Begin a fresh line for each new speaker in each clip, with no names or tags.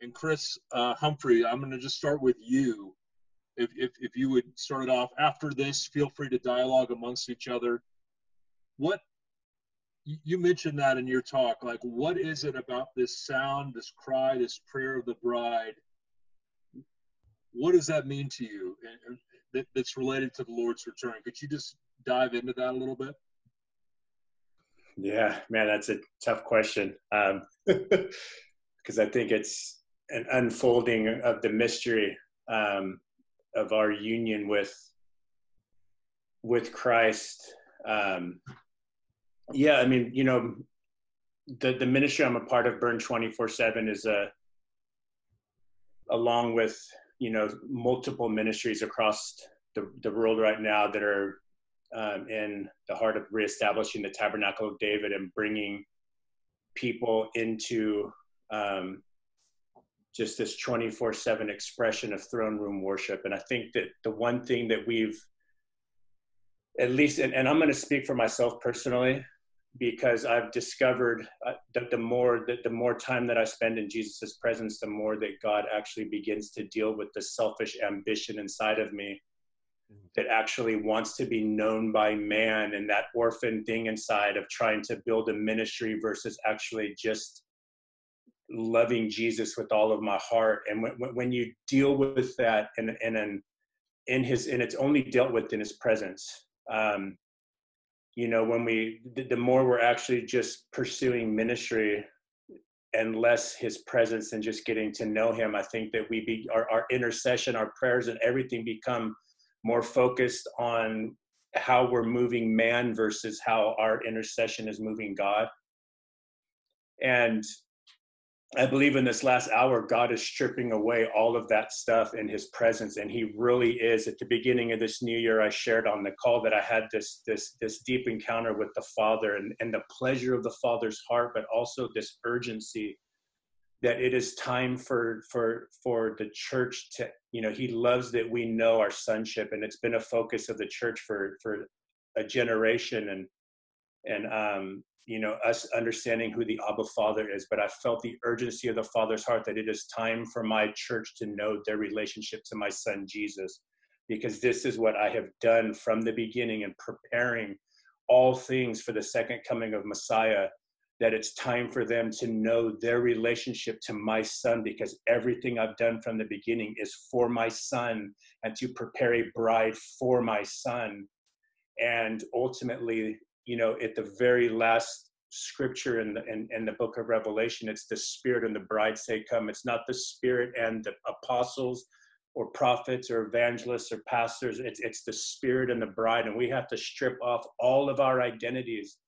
And Chris uh, Humphrey, I'm going to just start with you. If, if, if you would start it off after this, feel free to dialogue amongst each other. What you mentioned that in your talk, like what is it about this sound, this cry, this prayer of the bride? What does that mean to you that, that's related to the Lord's return? Could you just dive into that a little bit?
Yeah, man, that's a tough question. Um, because I think it's an unfolding of the mystery um, of our union with with Christ. Um, yeah, I mean, you know, the the ministry I'm a part of, Burn twenty four seven, is a along with you know multiple ministries across the the world right now that are um, in the heart of reestablishing the tabernacle of David and bringing people into um, just this 24 7 expression of throne room worship. And I think that the one thing that we've, at least, and, and I'm going to speak for myself personally, because I've discovered uh, that the more that the more time that I spend in Jesus' presence, the more that God actually begins to deal with the selfish ambition inside of me that actually wants to be known by man and that orphan thing inside of trying to build a ministry versus actually just loving Jesus with all of my heart. And when, when you deal with that and in, in, in his, and it's only dealt with in his presence. Um, you know, when we, the, the more we're actually just pursuing ministry and less his presence and just getting to know him, I think that we be, our, our intercession, our prayers and everything become more focused on how we're moving man versus how our intercession is moving God. And I believe in this last hour, God is stripping away all of that stuff in His presence, and He really is. At the beginning of this new year, I shared on the call that I had this this this deep encounter with the Father, and and the pleasure of the Father's heart, but also this urgency that it is time for for for the church to you know he loves that we know our sonship and it's been a focus of the church for for a generation and and um you know us understanding who the abba father is but i felt the urgency of the father's heart that it is time for my church to know their relationship to my son jesus because this is what i have done from the beginning in preparing all things for the second coming of messiah that it's time for them to know their relationship to my son because everything I've done from the beginning is for my son and to prepare a bride for my son. And ultimately, you know, at the very last scripture in the, in, in the book of Revelation, it's the spirit and the bride say, Come. It's not the spirit and the apostles or prophets or evangelists or pastors. It's, it's the spirit and the bride. And we have to strip off all of our identities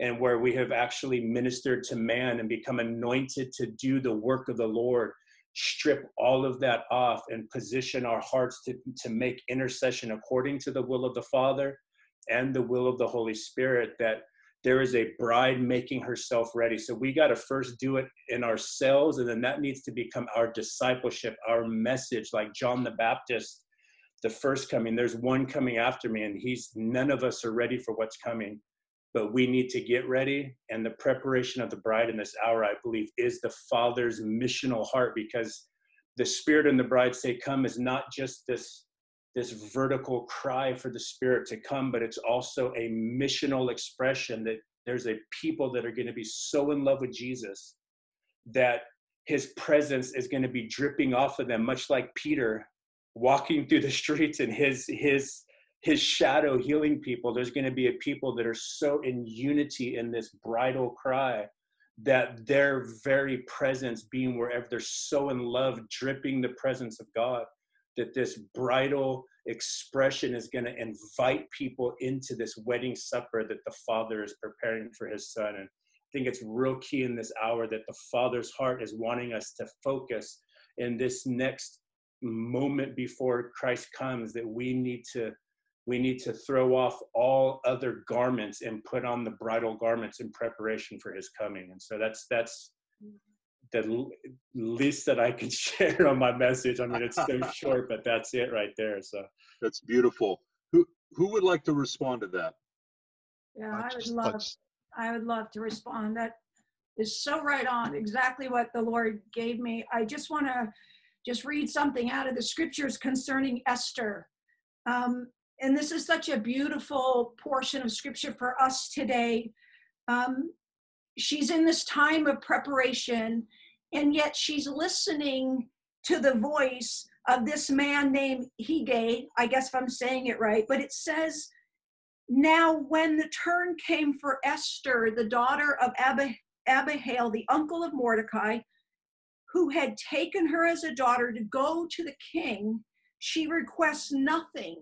and where we have actually ministered to man and become anointed to do the work of the Lord, strip all of that off and position our hearts to, to make intercession according to the will of the Father and the will of the Holy Spirit, that there is a bride making herself ready. So we got to first do it in ourselves, and then that needs to become our discipleship, our message, like John the Baptist. The first coming, there's one coming after me, and he's none of us are ready for what's coming but we need to get ready. And the preparation of the bride in this hour, I believe, is the Father's missional heart because the Spirit and the bride say, Come is not just this, this vertical cry for the Spirit to come, but it's also a missional expression that there's a people that are going to be so in love with Jesus that his presence is going to be dripping off of them, much like Peter walking through the streets and his his his shadow healing people. There's going to be a people that are so in unity in this bridal cry that their very presence being wherever they're so in love dripping the presence of god that this bridal expression is going to invite people into this wedding supper that the father is preparing for his son. And i think it's real key in this hour that the father's heart is wanting us to focus in this next moment before christ comes that we need to we need to throw off all other garments and put on the bridal garments in preparation for his coming. And so that's that's the least that i can share on my message i mean it's so short but that's it right there so
that's beautiful who who would like to respond to that
yeah i would love i would love to respond that is so right on, exactly what the Lord gave me. I just want to just read something out of the scriptures concerning Esther. Um, and this is such a beautiful portion of scripture for us today. Um, she's in this time of preparation, and yet she's listening to the voice of this man named Hegai. I guess if I'm saying it right, but it says, Now, when the turn came for Esther, the daughter of Ab- Abihail, the uncle of Mordecai, who had taken her as a daughter to go to the king, she requests nothing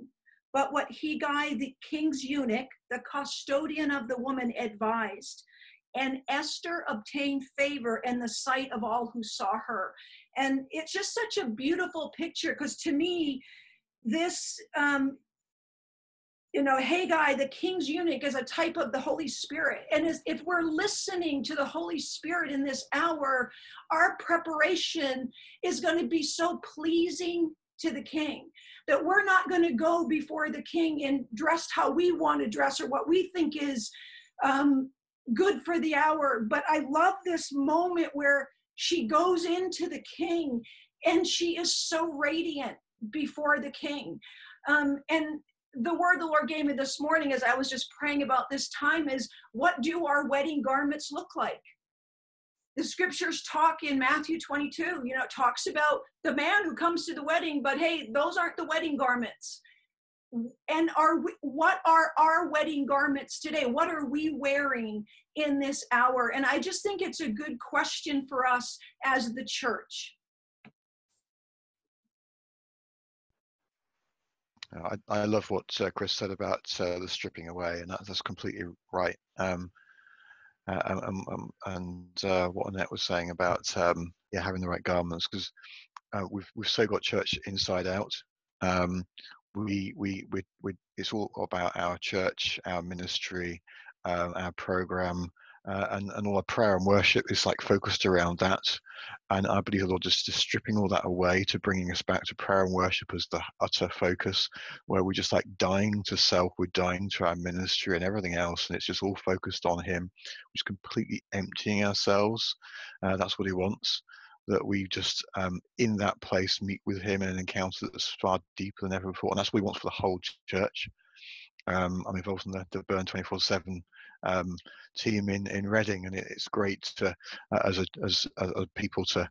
but what Hegai, the king's eunuch, the custodian of the woman, advised. And Esther obtained favor in the sight of all who saw her. And it's just such a beautiful picture because to me, this, um, you know, Hegai, the king's eunuch, is a type of the Holy Spirit. And as, if we're listening to the Holy Spirit in this hour, our preparation is going to be so pleasing to the king that we're not going to go before the king and dressed how we want to dress or what we think is um, good for the hour. But I love this moment where she goes into the king and she is so radiant before the king. Um, and the word the Lord gave me this morning as I was just praying about this time is what do our wedding garments look like? the scriptures talk in Matthew 22, you know, talks about the man who comes to the wedding, but hey, those aren't the wedding garments. And are we, what are our wedding garments today? What are we wearing in this hour? And I just think it's a good question for us as the church.
I, I love what uh, Chris said about uh, the stripping away, and that, that's completely right. Um, uh, um, um, and uh, what Annette was saying about um, yeah having the right garments because uh, we've we've so got church inside out. Um, we, we we we it's all about our church, our ministry, uh, our program, uh, and and all our prayer and worship is like focused around that. And I believe the Lord just, just stripping all that away to bringing us back to prayer and worship as the utter focus, where we're just like dying to self, we're dying to our ministry and everything else, and it's just all focused on Him, which completely emptying ourselves. Uh, that's what He wants. That we just um, in that place meet with Him in an encounter that's far deeper than ever before, and that's what He wants for the whole church. Um, I'm involved in the, the Burn 24 7 um, team in in Reading, and it's great to uh, as a as, as people to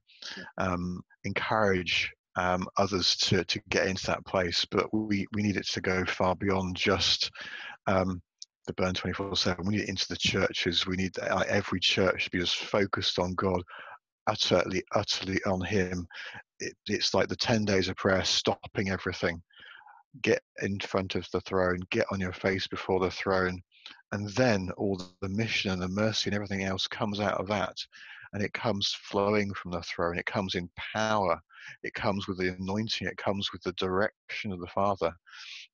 um, encourage um, others to to get into that place. But we we need it to go far beyond just um, the burn 24 7 we need it into the churches we need uh, every church to be as focused on god utterly utterly on him. It, it's like the 10 days of prayer stopping everything. Get in front of the throne get on your face before the throne and then all the mission and the mercy and everything else comes out of that. And it comes flowing from the throne. It comes in power. It comes with the anointing. It comes with the direction of the father.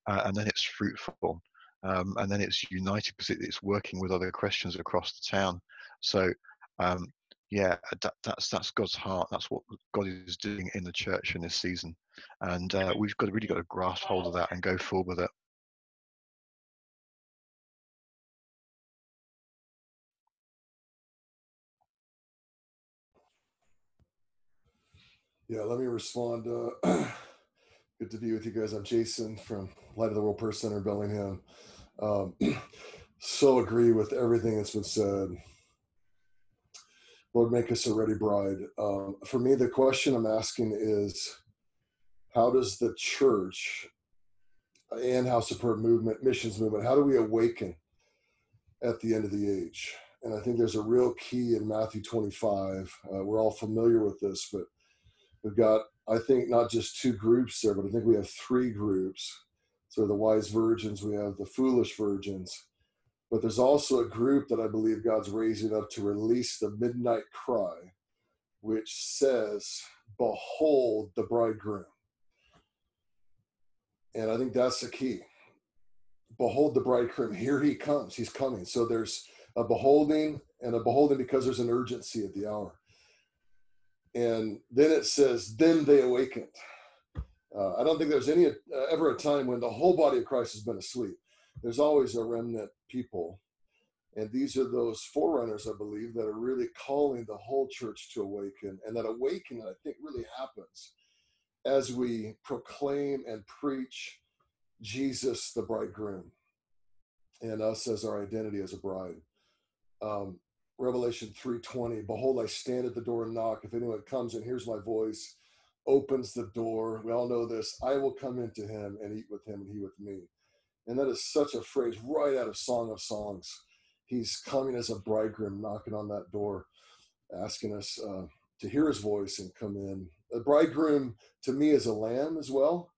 Uh, and then it's fruitful. Um, and then it's united because it's working with other christians across the town. So um, yeah that, that's that's god's heart that's what god is doing in the church in this season and uh, we've got to, really got to grasp hold of that and go forward with it
Yeah, let me respond. Uh, good to be with you guys. I'm Jason from Light of the World Prayer Center, Bellingham. Um, so agree with everything that's been said. Lord, make us a ready bride. Um, for me, the question I'm asking is how does the church and House of Prayer movement, missions movement, how do we awaken at the end of the age? And I think there's a real key in Matthew 25. Uh, we're all familiar with this, but we've got i think not just two groups there but i think we have three groups so the wise virgins we have the foolish virgins but there's also a group that i believe god's raising up to release the midnight cry which says behold the bridegroom. And i think that's the key. Behold the bridegroom. Here he comes. He's coming. So there's a beholding and a beholding because there's an urgency at the hour. And then it says, then they awakened. Uh, I don't think there's any uh, ever a time when the whole body of Christ has been asleep. There's always a remnant people, And these are those forerunners, I believe, that are really calling the whole church to awaken. And that awakening, I think, really happens as we proclaim and preach Jesus, the bridegroom, and us as our identity as a bride. Um, Revelation 3:20, behold, I stand at the door and knock. If anyone comes and hears my voice, opens the door, we all know this, I will come into him and eat with him and he with me. And that is such a phrase right out of Song of Songs. He's coming as a bridegroom, knocking on that door, asking us uh, to hear his voice and come in. A bridegroom to me is a lamb as well,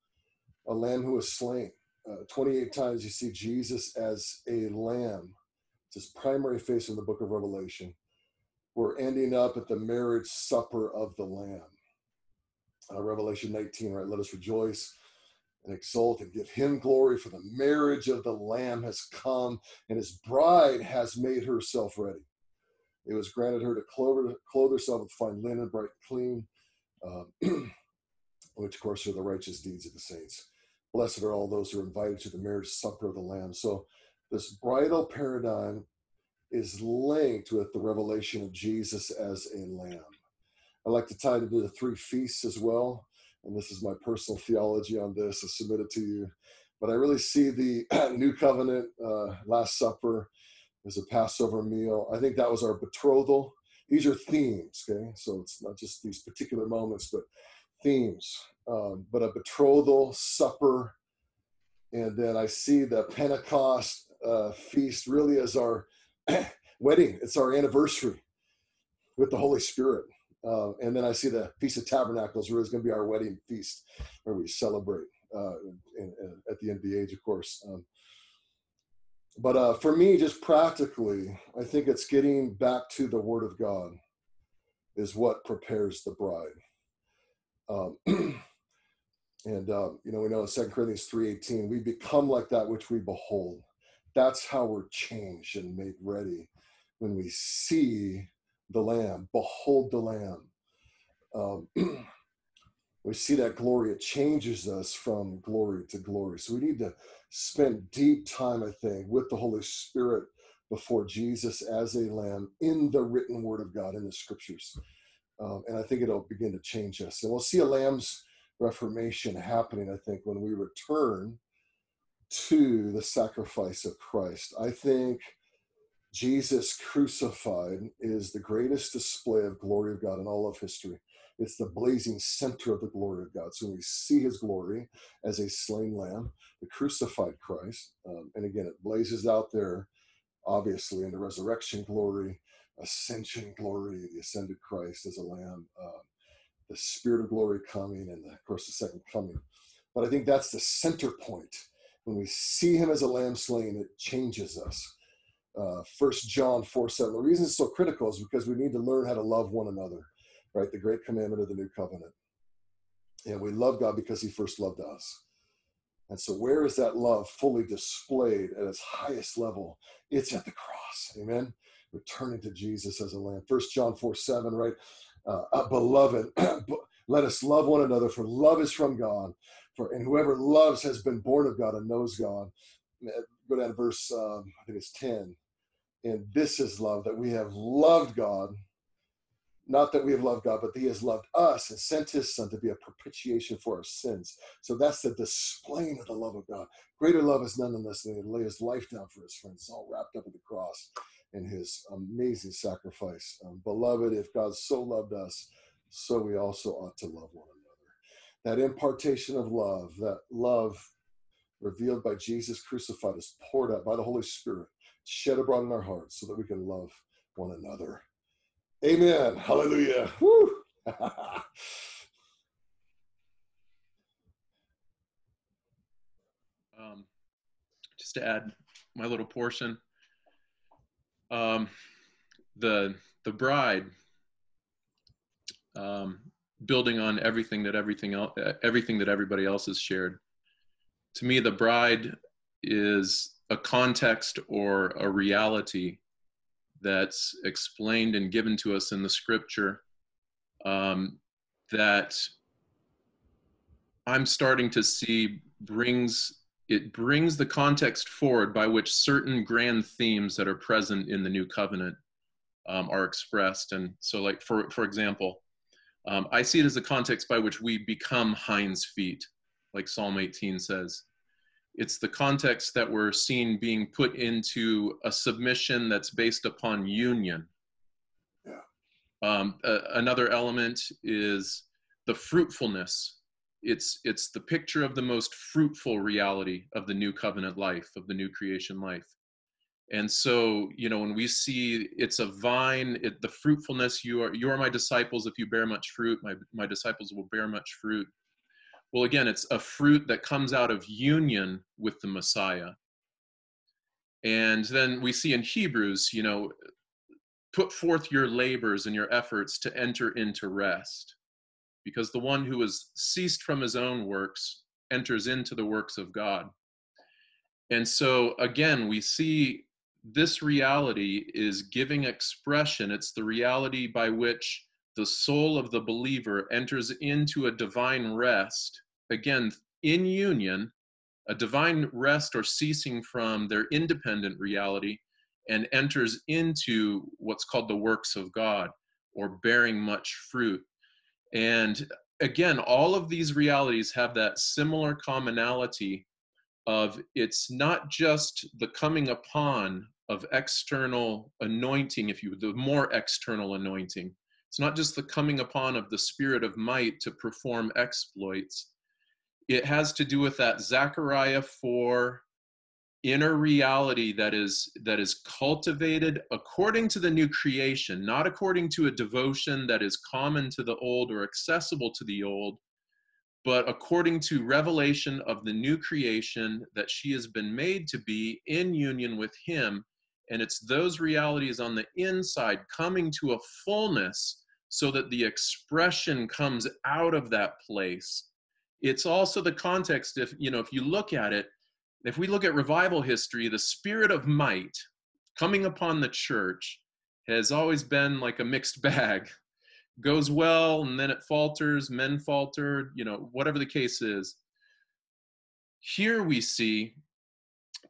a lamb who was slain. Uh, 28 times you see Jesus as a lamb. It's his primary face in the book of Revelation. We're ending up at the marriage supper of the Lamb. Uh, Revelation 19, right? Let us rejoice and exult and give him glory, for the marriage of the Lamb has come, and his bride has made herself ready. It was granted her to clothe, clothe herself with fine linen, bright and clean, um, which, of course, are the righteous deeds of the saints. Blessed are all those who are invited to the marriage supper of the Lamb. So, this bridal paradigm is linked with the revelation of Jesus as a lamb. I like to tie it into the three feasts as well. And this is my personal theology on this. I submit it to you. But I really see the new covenant, uh, Last Supper, as a Passover meal. I think that was our betrothal. These are themes, okay? So it's not just these particular moments, but themes. Um, but a betrothal supper. And then I see the Pentecost uh, feast really as our wedding. It's our anniversary with the Holy Spirit. Uh, and then I see the Feast of Tabernacles, where it's going to be our wedding feast, where we celebrate uh, in, in, at the end of the age, of course. Um, but uh, for me, just practically, I think it's getting back to the Word of God is what prepares the bride. Um, and uh, you know, we know in Second Corinthians three eighteen, we become like that which we behold. That's how we're changed and made ready when we see the Lamb, behold the Lamb. Um, we see that glory, it changes us from glory to glory. So we need to spend deep time, I think, with the Holy Spirit before Jesus as a lamb in the written word of God in the scriptures. Um, and I think it'll begin to change us. And we'll see a lamb's reformation happening, I think, when we return to the sacrifice of Christ. I think Jesus crucified is the greatest display of glory of God in all of history. It's the blazing center of the glory of God. So we see his glory as a slain lamb, the crucified Christ. Um, and again, it blazes out there, obviously, in the resurrection glory, ascension glory, the ascended Christ as a lamb, uh, the spirit of glory coming, and the, of course, the second coming. But I think that's the center point. When we see him as a lamb slain, it changes us. Uh, First John 4 7. The reason it's so critical is because we need to learn how to love one another right? The great commandment of the new covenant. And we love God because he first loved us. And so, where is that love fully displayed at its highest level? It's at the cross. Amen. Returning to Jesus as a lamb. First John 4 7, right? Uh, beloved, let us love one another, for love is from God. For and whoever loves has been born of God and knows God. Go down to verse, um, I think it's 10. And this is love that we have loved God not that we have loved God, but that He has loved us and sent His Son to be a propitiation for our sins. So that's the displaying of the love of God. Greater love is none than this than He lay His life down for His friends. It's all wrapped up in the cross in His amazing sacrifice. Um, Beloved, if God so loved us, so we also ought to love one another. That impartation of love, that love revealed by Jesus crucified, is poured out by the Holy Spirit, shed abroad in our hearts so that we can love one another. Amen. Hallelujah.
um, just to add my little portion, um, the the bride, um, building on everything that everything else, everything that everybody else has shared. To me, the bride is a context or a reality that's explained and given to us in the scripture um, that I'm starting to see brings it brings the context forward by which certain grand themes that are present in the new covenant um, are expressed. And so, like for for example, um, I see it as a context by which we become hinds feet, like Psalm 18 says. It's the context that we're seeing being put into a submission that's based upon union.
Yeah.
Um, another element is the fruitfulness it's it's the picture of the most fruitful reality of the new covenant life of the new creation life and so you know when we see it's a vine it, the fruitfulness you are you are my disciples if you bear much fruit my my disciples will bear much fruit well again it's a fruit that comes out of union with the messiah and then we see in hebrews you know put forth your labors and your efforts to enter into rest because the one who has ceased from his own works enters into the works of God. And so, again, we see this reality is giving expression. It's the reality by which the soul of the believer enters into a divine rest, again, in union, a divine rest or ceasing from their independent reality, and enters into what's called the works of God or bearing much fruit. And again, all of these realities have that similar commonality of it's not just the coming upon of external anointing, if you the more external anointing. It's not just the coming upon of the spirit of might to perform exploits. It has to do with that Zechariah 4 inner reality that is that is cultivated according to the new creation not according to a devotion that is common to the old or accessible to the old but according to revelation of the new creation that she has been made to be in union with him and it's those realities on the inside coming to a fullness so that the expression comes out of that place it's also the context if you know if you look at it if we look at revival history, the spirit of might coming upon the church has always been like a mixed bag. Goes well and then it falters, men falter, you know, whatever the case is. Here we see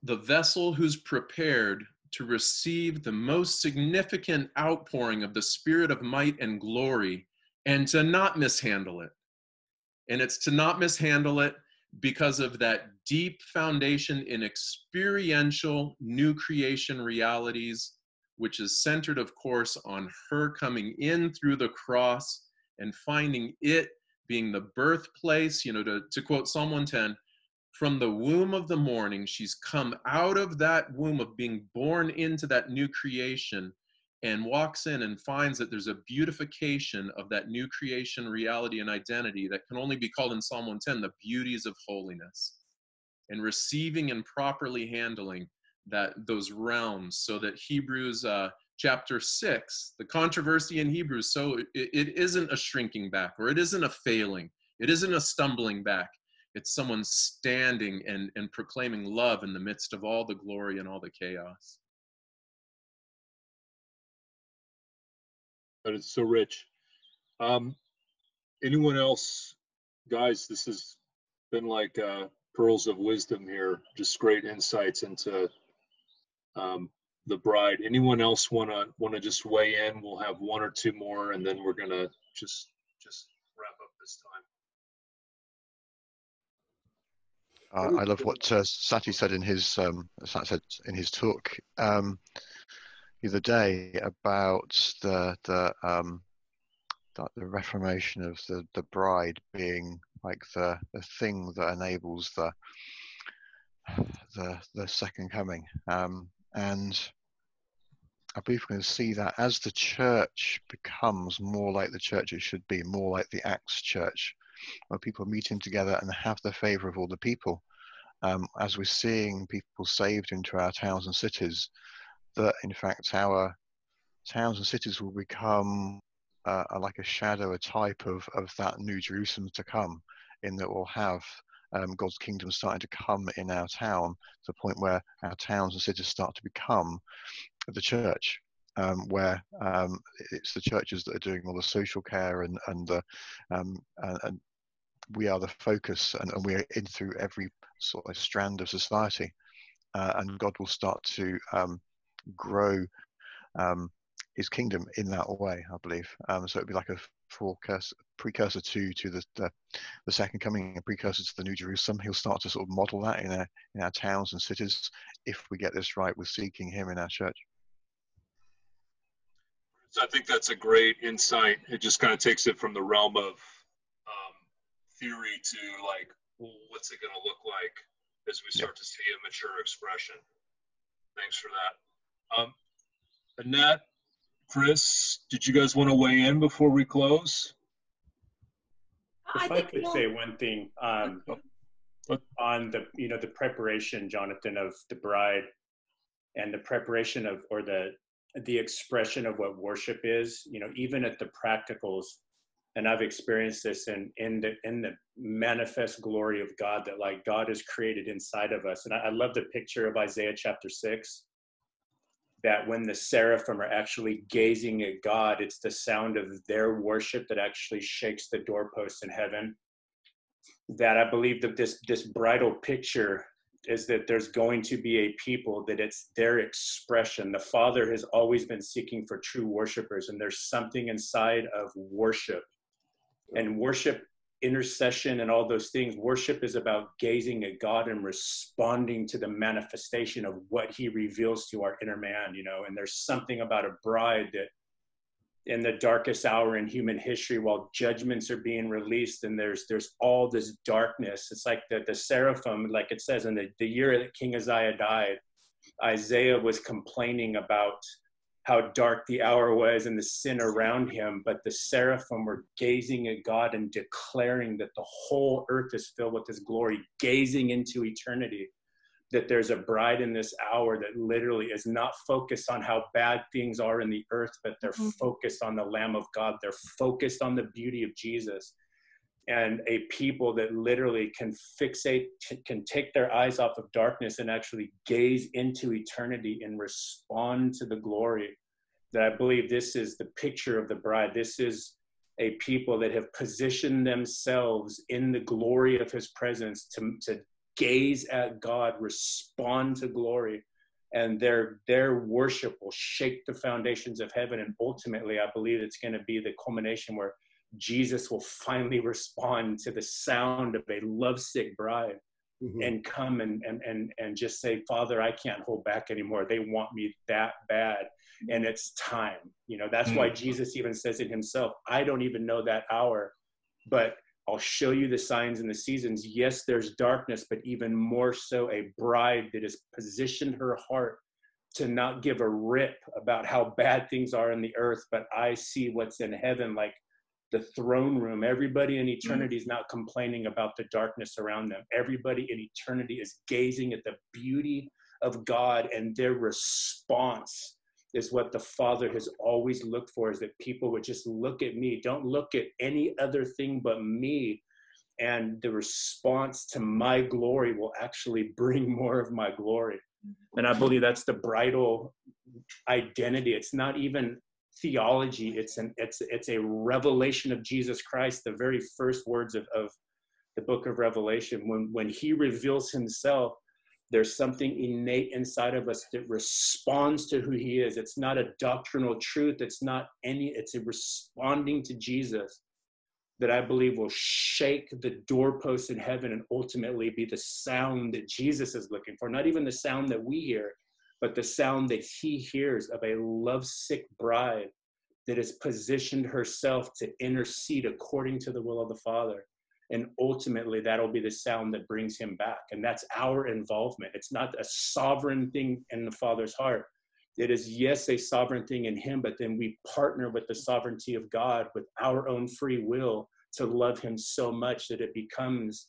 the vessel who's prepared to receive the most significant outpouring of the spirit of might and glory and to not mishandle it. And it's to not mishandle it because of that deep foundation in experiential new creation realities, which is centered, of course, on her coming in through the cross and finding it being the birthplace. You know, to, to quote Psalm 110, from the womb of the morning, she's come out of that womb of being born into that new creation and walks in and finds that there's a beautification of that new creation reality and identity that can only be called in Psalm 110 the beauties of holiness and receiving and properly handling that those realms. So that Hebrews uh, chapter 6 the controversy in Hebrews so it, it isn't a shrinking back or it isn't a failing. It isn't a stumbling back it's someone standing and, and proclaiming love in the midst of all the glory and all the chaos
but it's so rich. Um, anyone else, guys? This has been like uh, pearls of wisdom here. Just great insights into um, the bride. Anyone else want to want to just weigh in? We'll have one or two more, and then we're gonna just just wrap up this
time. Uh, I love what uh, Sati said in his um, said in his talk. Um, the other day about the the um, the, the reformation of the the bride being like the the thing that enables the the the second coming um, and I believe going to see that as the church becomes more like the church it should be, more like the Acts church, where people are meeting together and have the favor of all the people. Um, as we're seeing people saved into our towns and cities, that in fact our towns and cities will become uh, like a shadow, a type of, of that new Jerusalem to come, in that we'll have um, God's kingdom starting to come in our town to the point where our towns and cities start to become the church. Um, where um, it's the churches that are doing all the social care and and the um, and, we are the focus and, and we're in through every sort of strand of society. Uh, and God will start to um, grow um, his kingdom in that way, I believe. Um, so it'd be like a forecast, precursor to to the, the, the second coming, a precursor to the New Jerusalem. He'll start to sort of model that in our in our towns and cities if we get this right with seeking Him in our church.
So I think that's a great insight. It just kind of takes it from the realm of theory to like, well, what's it going to look like as we start to see a mature expression. Thanks for that. Um, Annette, Chris, did you guys want to weigh in before we close?
If I, I could say one thing um, on the you know the preparation, Jonathan, of the bride, and the preparation of or the the expression of what worship is. You know, even at the practicals, and I've experienced this in in the in the manifest glory of God that like God has created inside of us. And I, I love the picture of Isaiah chapter six that when the seraphim are actually gazing at God, it's the sound of their worship that actually shakes the doorposts in heaven. That I believe that this this bridal picture is that there's going to be a people that it's their expression. The Father has always been seeking for true worshipers, and there's something inside of worship. And worship intercession and all those things. Worship is about gazing at God and responding to the manifestation of what He reveals to our inner man, you know. And there's something about a bride that in the darkest hour in human history while judgments are being released and there's there's all this darkness it's like the, the seraphim like it says in the, the year that king uzziah died isaiah was complaining about how dark the hour was and the sin around him, but the seraphim were gazing at God and declaring that the whole earth is filled with his glory, gazing into eternity. That there's a bride in this hour that literally is not focused on how bad things are in the earth, but they're mm-hmm. focused on the Lamb of God. They're focused on the beauty of Jesus. And a people that literally can fixate, can take their eyes off of darkness and actually gaze into eternity and respond to the glory that I believe this is the picture of the bride. This is a people that have positioned themselves in the glory of his presence to, to gaze at God, respond to glory, and their their worship will shake the foundations of heaven. And ultimately, I believe it's going to be the culmination where Jesus will finally respond to the sound of a lovesick bride. Mm-hmm. and come and, and and and just say father i can't hold back anymore they want me that bad and it's time. You know, that's mm-hmm. why Jesus even says it himself I don't even know that hour, but I'll show you the signs and the seasons. Yes, there's darkness, but even more so, a bride that has positioned her heart to not give a rip about how bad things are in the earth, but I see what's in heaven, like the throne room. Everybody in mm. eternity is not complaining about the darkness around them. Everybody in eternity is gazing at the beauty of God and their response is what the father has always looked for is that people would just look at me. Don't look at any other thing but me. And the response to my glory will actually bring more of my glory. And i believe that's the bridal identity. It's not even theology it's an it's it's a revelation of jesus christ the very first words of, of the book of revelation when when he reveals himself there's something innate inside of us that responds to who he is. It's not a doctrinal truth. It's not any, it's a responding to Jesus that I believe will shake the doorposts in heaven and ultimately be the sound that Jesus is looking for. Not even the sound that we hear, but the sound that he hears of a lovesick bride that has positioned herself to intercede according to the will of the Father and ultimately that'll be the sound that brings him back. And that's our involvement. It's not a sovereign thing in the father's heart. It is yes a sovereign thing in him but then we partner with the sovereignty of god with our own free will to love him so much that it becomes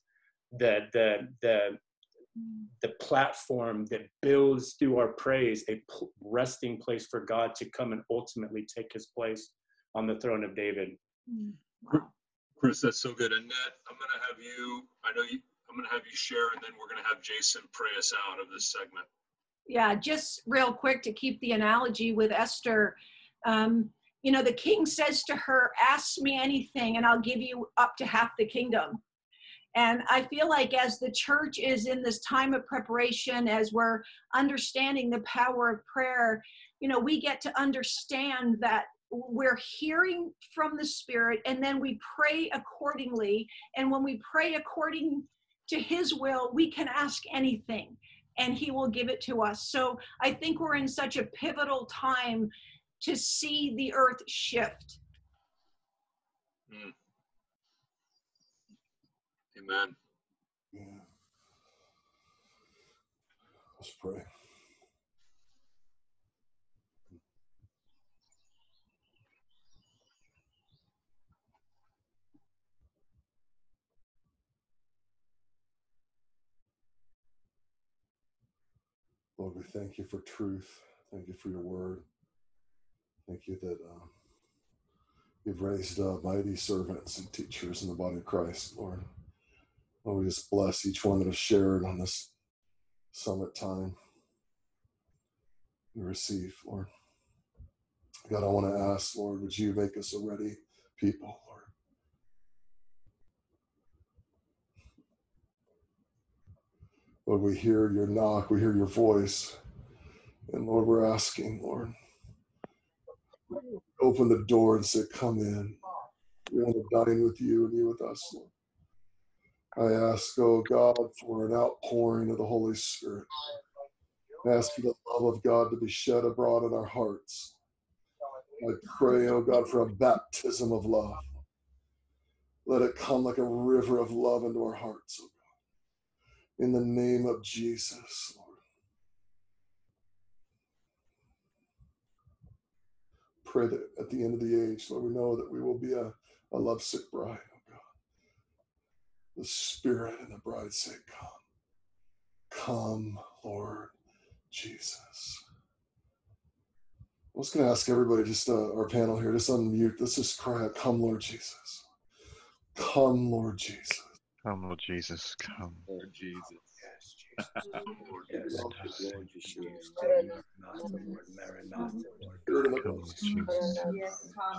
the the the the platform that builds through our praise a resting place for god to come and ultimately take his place on the throne of david
wow. Chris, that's so good. Annette, I'm going to have you, I know you, I'm going to have you share, and then we're going to have Jason pray us out of this segment.
Yeah, just real quick to keep the analogy with Esther. Um, you know, the king says to her, Ask me anything, and I'll give you up to half the kingdom. And I feel like as the church is in this time of preparation, as we're understanding the power of prayer, you know, we get to understand that we're hearing from the Spirit and then we pray accordingly. And when we pray according to His will, we can ask anything and He will give it to us. So I think we're in such a pivotal time to see the earth shift.
Mm. Amen.
Yeah. Let's pray. Lord, we thank you for truth. Thank you for your word. Thank you that um, you've raised uh, mighty servants and teachers in the body of Christ, Lord. Lord, we just bless each one that has shared on this summit time. We receive, Lord. God, I want to ask, Lord, would you make us a ready people, Lord? Lord, we hear your knock, we hear your voice. And Lord, we're asking, Lord, open the door and say, Come in. We want to dine with you and you with us, Lord. I ask, oh God, for an outpouring of the Holy Spirit. I ask for the love of God to be shed abroad in our hearts. I pray, oh God, for a baptism of love. Let it come like a river of love into our hearts, oh God. In the name of Jesus, Lord. Pray that at the end of the age, Lord, we know that we will be a, a lovesick bride. The Spirit and the bride say, Come. Come, Lord Jesus. I was going to ask everybody, just uh, our panel here, just unmute. Let's just cry out, Come, Lord Jesus. Come, Lord Jesus.
Come, Lord Jesus, come.
Lord Jesus.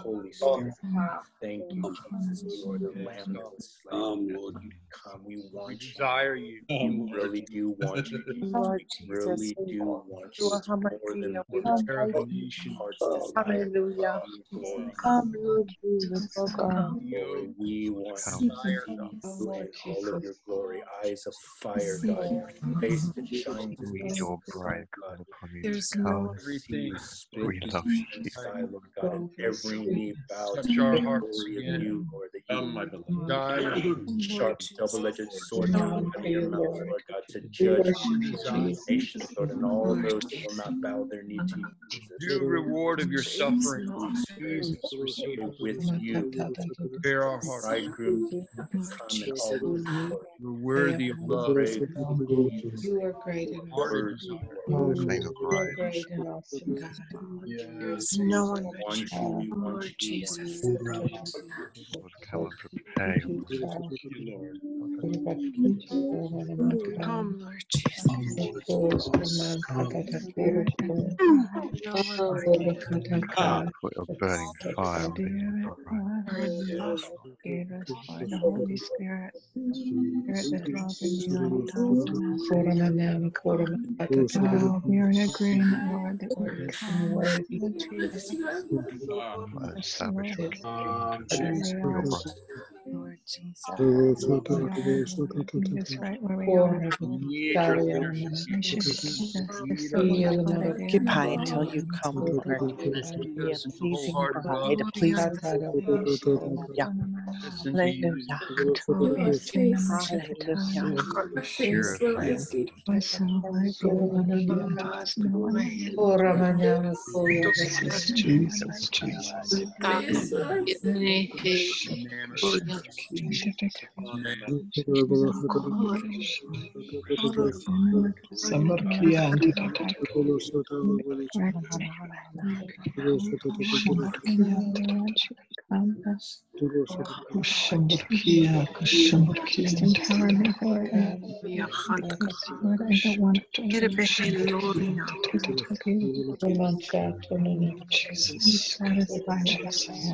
Holy Spirit, thank you, Jesus. You are the Lamb that was slain.
Come, Lord.
Come, we want you.
Desire you.
We really do want you.
Lord
We really do want
you
you
are
more than
Hamakea.
more
Come, Lord
nation.
hearts.
Hallelujah.
Lord,
Come, Lord oh.
We want you,
Come,
God, all of your glory, eyes of fire, God, face mm-hmm. that shines as
We, your
sun,
bride,
God.
upon you
There's
to
no
come.
want to see you split
We love you.
and sky, Lord God, and
Holy
every knee bow to
Touch
the
our hearts
glory of you, Lord, that you
Come, my mm-hmm. beloved.
Desire.
sharp, double-edged sword oh, Long
for
of your
you,
mouth,
Lord.
Lord God, to judge
worship you,
Desire.
Jesus.
nations, Lord, and all
Lord
those who will not bow their knee to you, Jesus.
New reward of your suffering. Jesus, receive
with you,
Prepare our hearts.
bridegroom, come in all of your.
You're worthy of love.
Praise
You are great and awesome.
words,
desire.
Sing the
You are great and awesome, God.
Yes.
There's no one
we
but you,
you, we
God.
want
Lord Jesus.
Want
Lord, come and prepare your
Thank you,
mind.
God.
Thank you, Lord.
Come, Lord Jesus.
God, put your burning fire within your bride.
you. Yes,
Gave us by the Holy Spirit, Spirit that dwells in you and abides in us. Oh, we are in agreement, Lord, that we come, Lord Jesus.
And establish your
Um,
kingdom
Jesus.
through your bride.
Lord Jesus. Lord, right where we are.
Need your leadership.
Thank you, Jesus. This is
Need
what
us.
God did.
Occupy until you come, Lord.
Need
Be a
us with
pleasing
wholehearted love.
bride, a pleasing Yeah.
Listen to you.
Hallelujah. Hallelujah.
Purify
Myself, I believe there's no one like you.
Ora manana koya
Jesus, Jesus,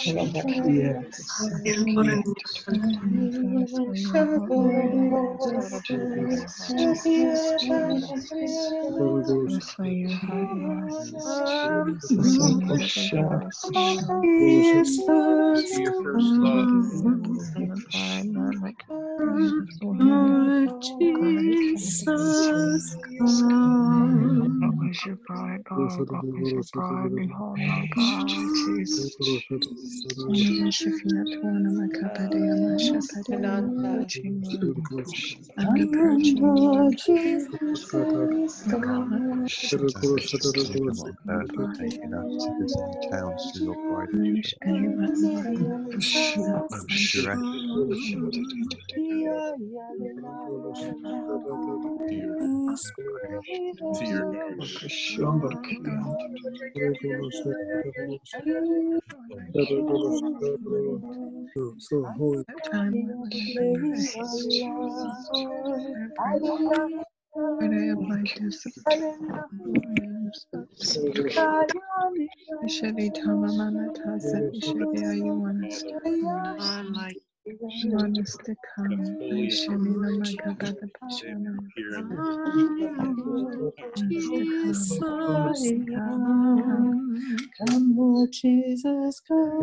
empower me, Lord. I. Jesus, what I satisfied. Satisfy your heart, Lord.
Jesus,
bride? Behold, my bride, Jesus. Under purchase. When I apply Ishadi Tama Mama Tasa Ishadi, are you want us to come? You want us to come? Gabada Pashana.
Come, Lord Jesus, come.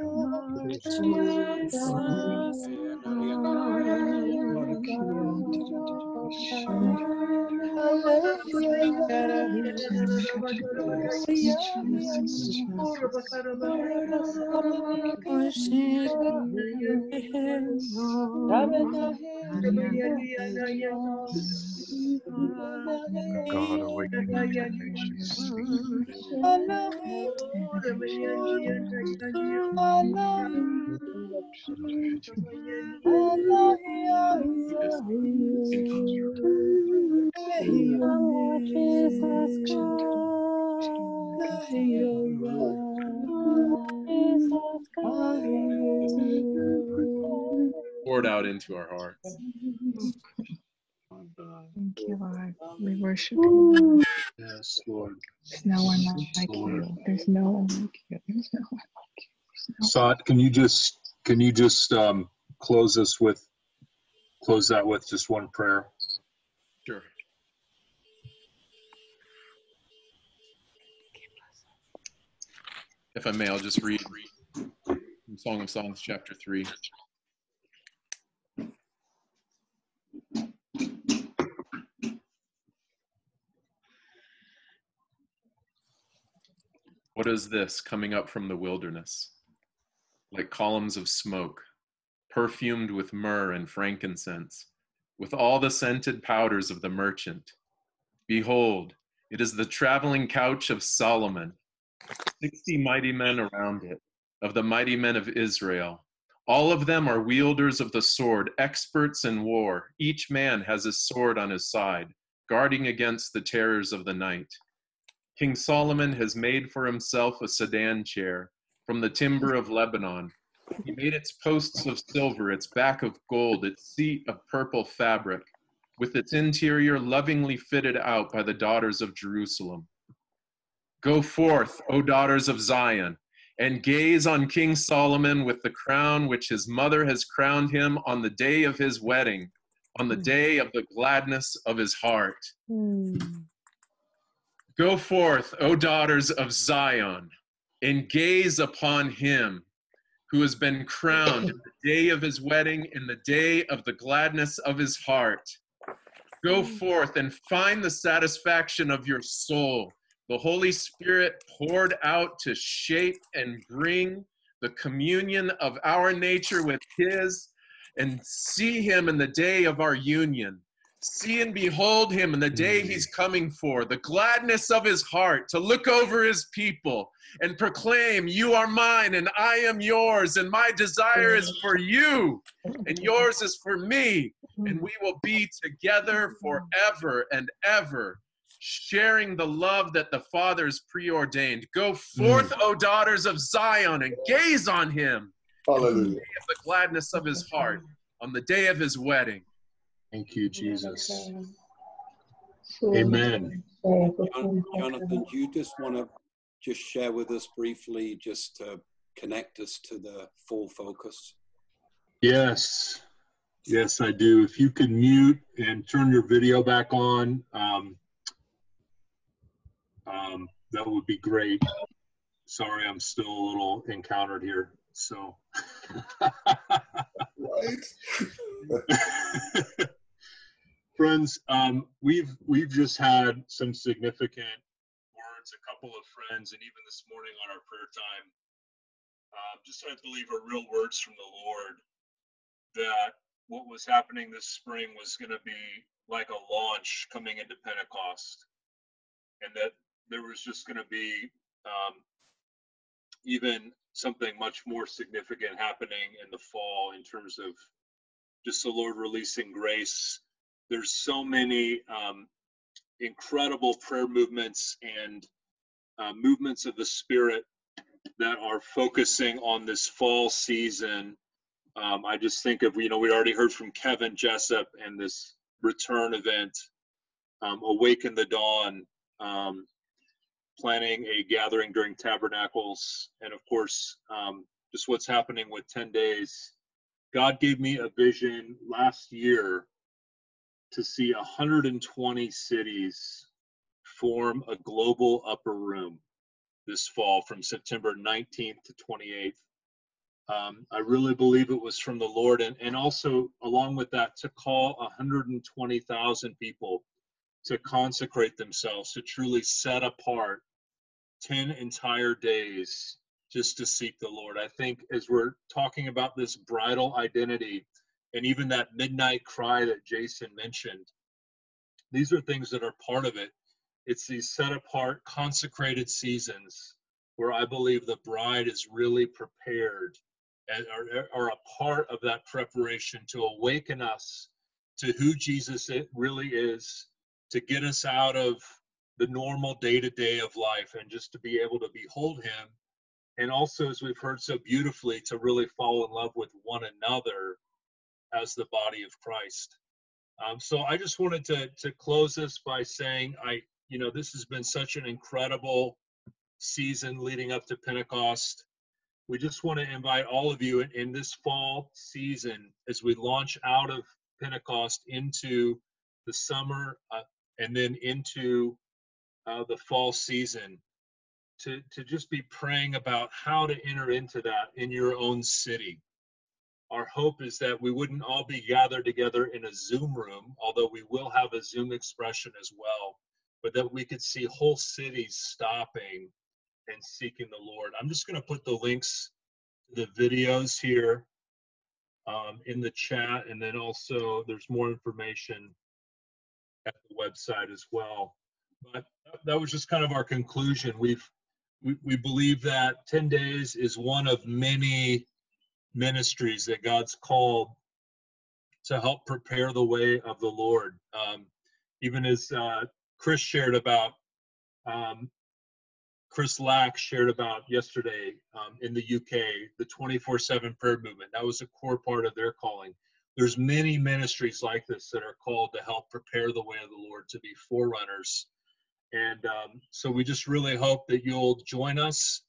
God awaken.
Poured out into our hearts.
Thank you, Lord. We worship you.
Yes, Lord.
There's no one like
Lord.
you. There's no one like you. There's no one like you.
Sat, can you just can you just um, close us with close that with just one prayer?
Sure. If I may, I'll just read from Song of Songs, chapter 3. What is this coming up from the wilderness? Like columns of smoke, perfumed with myrrh and frankincense, with all the scented powders of the merchant. Behold, it is the traveling couch of Solomon, sixty mighty men around it, of the mighty men of Israel. All of them are wielders of the sword, experts in war. Each man has his sword on his side, guarding against the terrors of the night. King Solomon has made for himself a sedan chair from the timber of Lebanon. He made its posts of silver, its back of gold, its seat of purple fabric, with its interior lovingly fitted out by the daughters of Jerusalem. Go forth, O daughters of Zion, and gaze on King Solomon with the crown which his mother has crowned him on the day of his wedding, on the day of the gladness of his heart. Hmm. Go forth, O daughters of Zion, and gaze upon him who has been crowned in the day of his wedding, in the day of the gladness of his heart. Go mm. forth and find the satisfaction of your soul. The Holy Spirit poured out to shape and bring the communion of our nature with his, and see him in the day of our union. See and behold him in the hmm. day he's coming for, the gladness of his heart, to look over his people and proclaim, You are mine and I am yours, and my desire is for you, and yours is for me, and we will be together forever and ever, sharing the love that the Father's preordained. Go forth, hmm. O daughters of Zion, and gaze on him
Hallelujah.
of the gladness of his heart on the day of his wedding.
Thank you, Jesus. Amen.
Jonathan, do you just want to just share with us briefly, just to connect us to the full focus?
Yes. Yes, I do. If you could mute and turn your video back on, um, um, that would be great. Sorry, I'm still a little encountered here. So,
Right?
friends, um, we've we've just had some significant words. A couple of friends, and even this morning on our prayer time, um, just I believe are real words from the Lord that what was happening this spring was going to be like a launch coming into Pentecost, and that there was just going to be um, even something much more significant happening in the fall in terms of just the Lord releasing grace. There's so many um, incredible prayer movements and uh, movements of the Spirit that are focusing on this fall season. Um, I just think of, you know, we already heard from Kevin Jessip and this return event, um, Awaken the Dawn, um, planning a gathering during tabernacles, and of course, um, just what's happening with 10 days. God gave me a vision last year to see 120 cities form a global upper room this fall from September 19th to 28th. Um, I really believe it was from the Lord, and, and also along with that, to call 120,000 people to consecrate themselves, to truly set apart 10 entire days just to seek the Lord. I think as we're talking about this bridal identity and even that midnight cry that Jason mentioned, these are things that are part of it. It's these set apart, consecrated seasons where I believe the bride is really prepared and are, are a part of that preparation to awaken us to who Jesus really is, to get us out of the normal day to day of life and just to be able to behold him. And also, as we've heard so beautifully, to really fall in love with one another as the body of Christ. Um, so I just wanted to to close this by saying I, you know, this has been such an incredible season leading up to Pentecost. We just want to invite all of you in, in this fall season as we launch out of Pentecost into the summer uh, and then into uh, the fall season to, to just be praying about how to enter into that in your own city. Our hope is that we wouldn't all be gathered together in a Zoom room, although we will have a Zoom expression as well, but that we could see whole cities stopping and seeking the Lord. I'm just going to put the links to the videos here um, in the chat, and then also there's more information at the website as well. But that was just kind of our conclusion. We've we, we believe that 10 days is one of many ministries that God's called to help prepare the way of the Lord. Um, even as uh, Chris shared about, um, Chris Lack shared about yesterday um, in the UK, the 24/7 prayer movement. That was a core part of their calling. There's many ministries like this that are called to help prepare the way of the Lord to be forerunners. And um, so we just really hope that you'll join us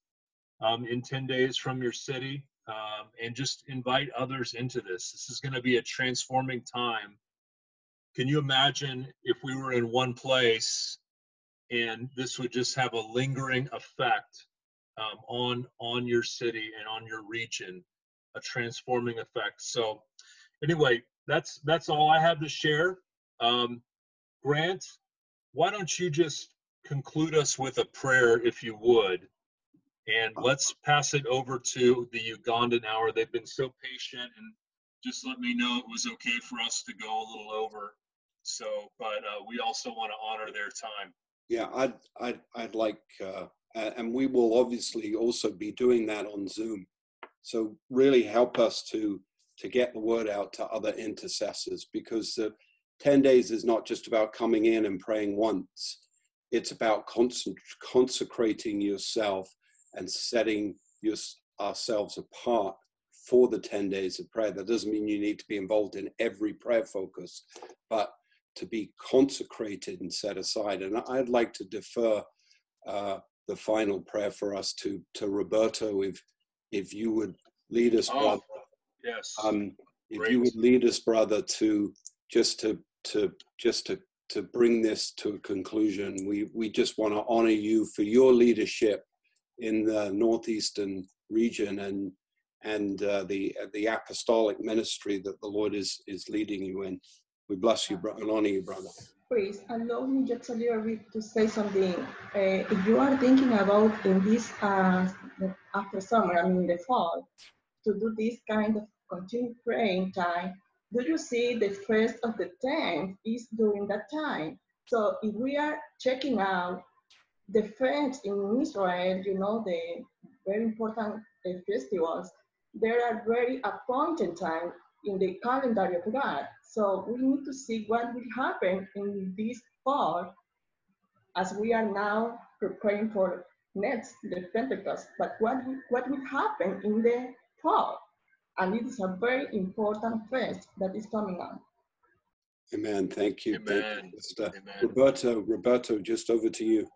um, in 10 days from your city um, and just invite others into this. This is going to be a transforming time. Can you imagine if we were in one place and this would just have a lingering effect um, on on your city and on your region, a transforming effect. So, anyway, that's that's all I have to share. Um, Grant, why don't you just conclude us with a prayer, if you would, and let's pass it over to the Ugandan hour. They've been so patient and just let me know it was okay for us to go a little over. So, but uh, we also want to honor their time.
Yeah, I'd, I'd, I'd like, uh, and we will obviously also be doing that on Zoom. So really help us to to get the word out to other intercessors because the 10 days is not just about coming in and praying once. It's about consecrating yourself and setting your, ourselves apart for the 10 days of prayer. That doesn't mean you need to be involved in every prayer focus, but to be consecrated and set aside. And I'd like to defer uh, the final prayer for us to, to Roberto, if, if you would lead us,
oh,
brother.
Yes.
Um, if
Great.
you would lead us, brother, to just to to just to to bring this to a conclusion, we we just want to honor you for your leadership in the northeastern region and and uh, the the apostolic ministry that the Lord is is leading you in. We bless you, brother, and honor you, brother.
Please allow me just a little bit to say something. Uh, if you are thinking about in this uh, after summer, I mean the fall, to do this kind of continued praying time, do you see the first of the 10th is during that time? So if we are checking out the friends in Israel, you know, the very important uh, festivals, there are very appointed time in the calendar of God. So we need to see what will happen in this fall as we are now preparing for next the Pentecost. But what will, what will happen in the fall? And it is a very important fest that is coming up.
Amen. Thank you. Thank you.
Amen.
Roberto, Roberto, just over to you.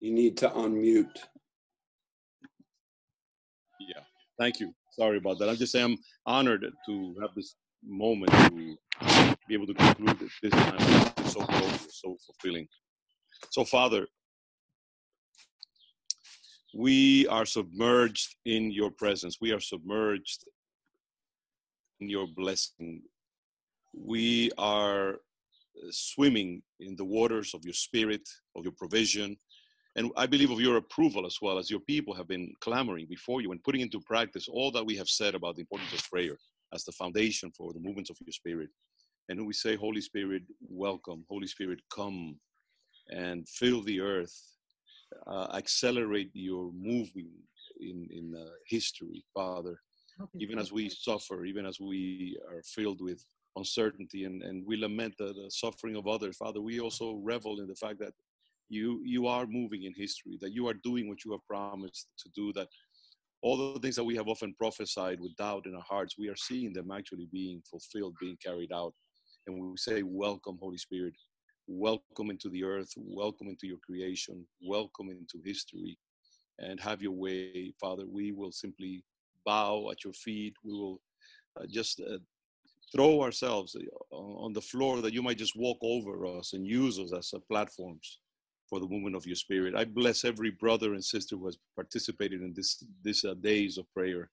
You need to unmute.
Yeah, thank you. Sorry about that. I'm just saying I'm honored to have this moment to be able to conclude it this time. It's so close, so fulfilling. So, Father, we are submerged in your presence. We are submerged in your blessing. We are swimming in the waters of your spirit, of your provision, and I believe of your approval as well as your people have been clamoring before you and putting into practice all that we have said about the importance of prayer as the foundation for the movements of your spirit. And we say, Holy Spirit, welcome. Holy Spirit, come and fill the earth, uh, accelerate your moving in, in uh, history, Father. Even as we suffer, even as we are filled with uncertainty and, and we lament the, the suffering of others, Father, we also revel in the fact that you you are moving in history that you are doing what you have promised to do that all the things that we have often prophesied with doubt in our hearts we are seeing them actually being fulfilled being carried out. And we say welcome holy spirit. Welcome into the earth. Welcome into your creation. Welcome into history. And have your way father. We will simply bow at your feet. We will uh, just uh, throw ourselves uh, on the floor that you might just walk over us and use us as uh, platforms for the movement of your spirit. I bless every brother and sister who has participated in this these uh, days of prayer.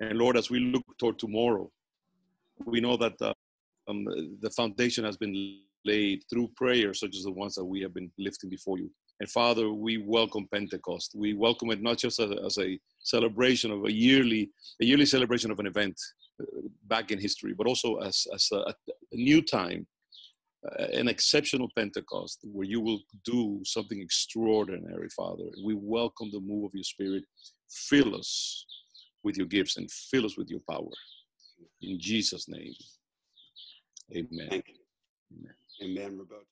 And Lord, as we look toward tomorrow, we know that uh, um, the foundation has been laid through prayer, such as the ones that we have been lifting before you. And Father, we welcome Pentecost. We welcome it not just as a, as a celebration of a yearly, a yearly celebration of an event uh, back in history, but also as, as a, a new time an exceptional Pentecost where you will do something extraordinary, Father. We welcome the move of your Spirit. Fill us with your gifts and fill us with your power. In Jesus' name, amen.
Amen, Amen Roberto.